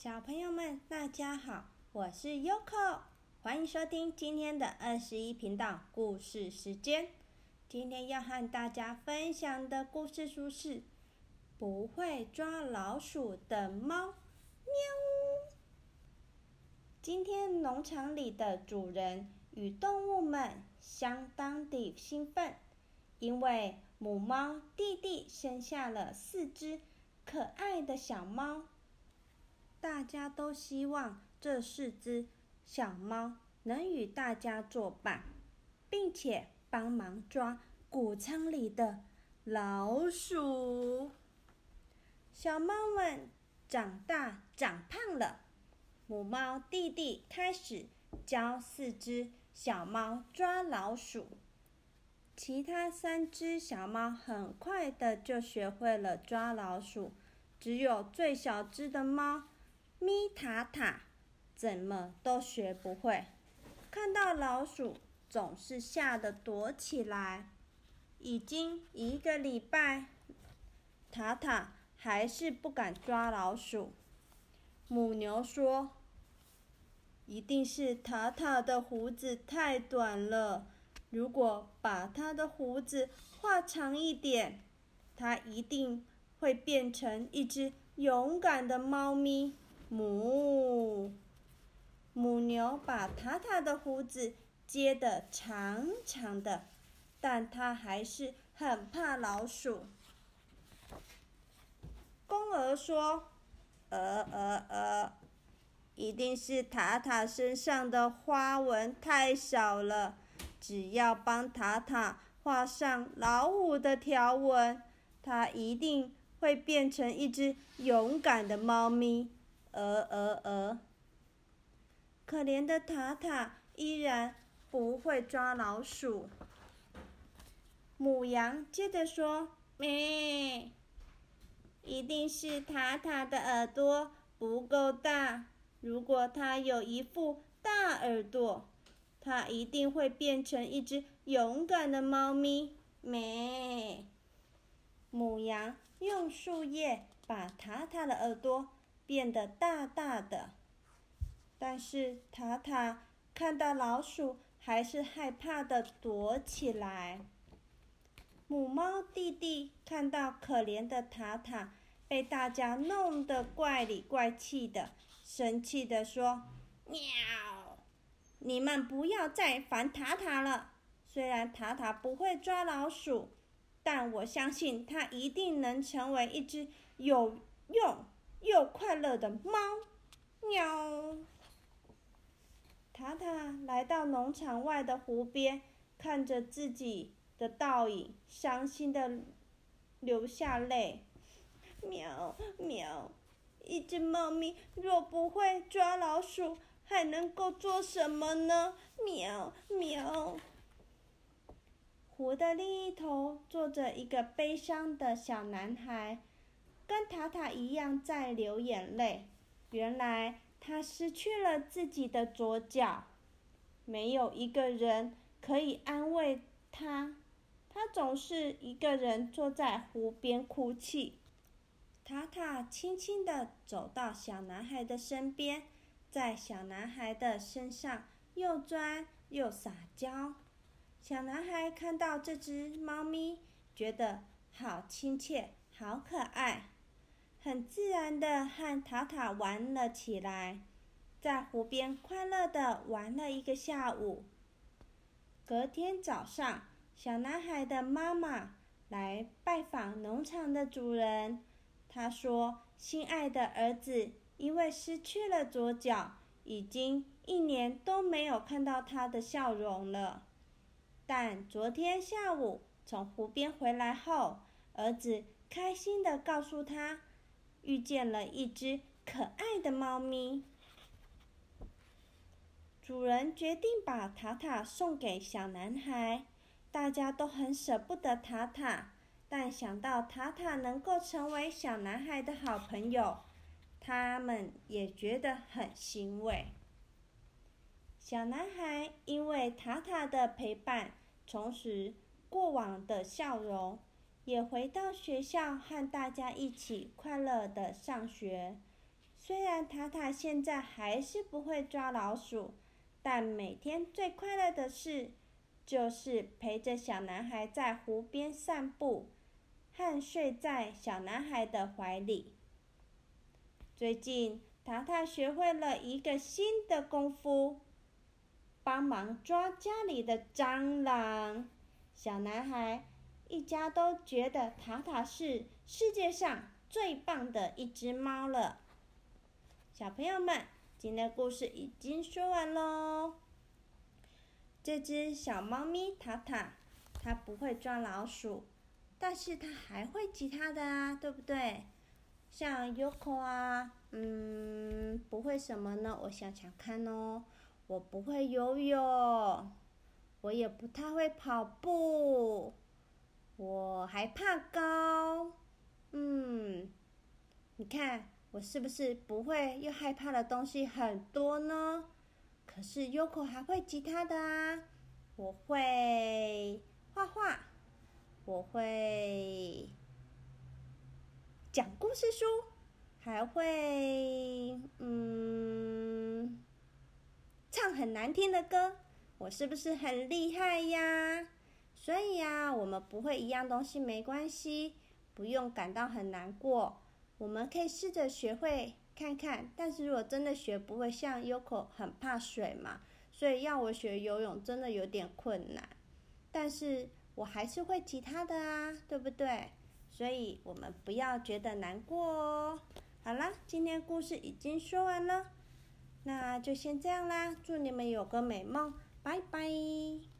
小朋友们，大家好，我是 Yoko，欢迎收听今天的二十一频道故事时间。今天要和大家分享的故事书是《不会抓老鼠的猫》。喵。今天农场里的主人与动物们相当的兴奋，因为母猫弟弟生下了四只可爱的小猫。大家都希望这四只小猫能与大家作伴，并且帮忙抓谷仓里的老鼠。小猫们长大长胖了，母猫弟弟开始教四只小猫抓老鼠，其他三只小猫很快的就学会了抓老鼠，只有最小只的猫。咪塔塔怎么都学不会，看到老鼠总是吓得躲起来。已经一个礼拜，塔塔还是不敢抓老鼠。母牛说：“一定是塔塔的胡子太短了，如果把他的胡子画长一点，它一定会变成一只勇敢的猫咪。”母母牛把塔塔的胡子接得长长的，但它还是很怕老鼠。公鹅说：“鹅鹅鹅，一定是塔塔身上的花纹太少了，只要帮塔塔画上老虎的条纹，它一定会变成一只勇敢的猫咪。”呃呃呃，可怜的塔塔依然不会抓老鼠。母羊接着说：“咩，一定是塔塔的耳朵不够大。如果它有一副大耳朵，它一定会变成一只勇敢的猫咪。”咩，母羊用树叶把塔塔的耳朵。变得大大的，但是塔塔看到老鼠还是害怕的躲起来。母猫弟弟看到可怜的塔塔被大家弄得怪里怪气的，生气的说：“喵，你们不要再烦塔塔了。虽然塔塔不会抓老鼠，但我相信它一定能成为一只有用。”又快乐的猫，喵！塔塔来到农场外的湖边，看着自己的倒影，伤心的流下泪。喵喵！一只猫咪若不会抓老鼠，还能够做什么呢？喵喵！湖的另一头坐着一个悲伤的小男孩。跟塔塔一样在流眼泪。原来他失去了自己的左脚，没有一个人可以安慰他。他总是一个人坐在湖边哭泣。塔塔轻轻地走到小男孩的身边，在小男孩的身上又钻又撒娇。小男孩看到这只猫咪，觉得好亲切，好可爱。很自然的和塔塔玩了起来，在湖边快乐的玩了一个下午。隔天早上，小男孩的妈妈来拜访农场的主人。他说：“心爱的儿子，因为失去了左脚，已经一年都没有看到他的笑容了。但昨天下午从湖边回来后，儿子开心的告诉他。”遇见了一只可爱的猫咪，主人决定把塔塔送给小男孩。大家都很舍不得塔塔，但想到塔塔能够成为小男孩的好朋友，他们也觉得很欣慰。小男孩因为塔塔的陪伴，重拾过往的笑容。也回到学校和大家一起快乐的上学。虽然塔塔现在还是不会抓老鼠，但每天最快乐的事，就是陪着小男孩在湖边散步，和睡在小男孩的怀里。最近，塔塔学会了一个新的功夫，帮忙抓家里的蟑螂。小男孩一家都觉得塔塔是世界上最棒的一只猫了。小朋友们，今天的故事已经说完喽。这只小猫咪塔塔，它不会抓老鼠，但是它还会其他的啊，对不对？像 Yoko 啊，嗯，不会什么呢？我想想看哦，我不会游泳，我也不太会跑步，我还怕高，嗯，你看。我是不是不会又害怕的东西很多呢？可是 Yoko 还会吉他的啊！我会画画，我会讲故事书，还会嗯唱很难听的歌。我是不是很厉害呀？所以呀，我们不会一样东西没关系，不用感到很难过。我们可以试着学会看看，但是如果真的学不会，像 Yoko 很怕水嘛，所以要我学游泳真的有点困难。但是我还是会其他的啊，对不对？所以我们不要觉得难过哦。好啦，今天故事已经说完了，那就先这样啦。祝你们有个美梦，拜拜。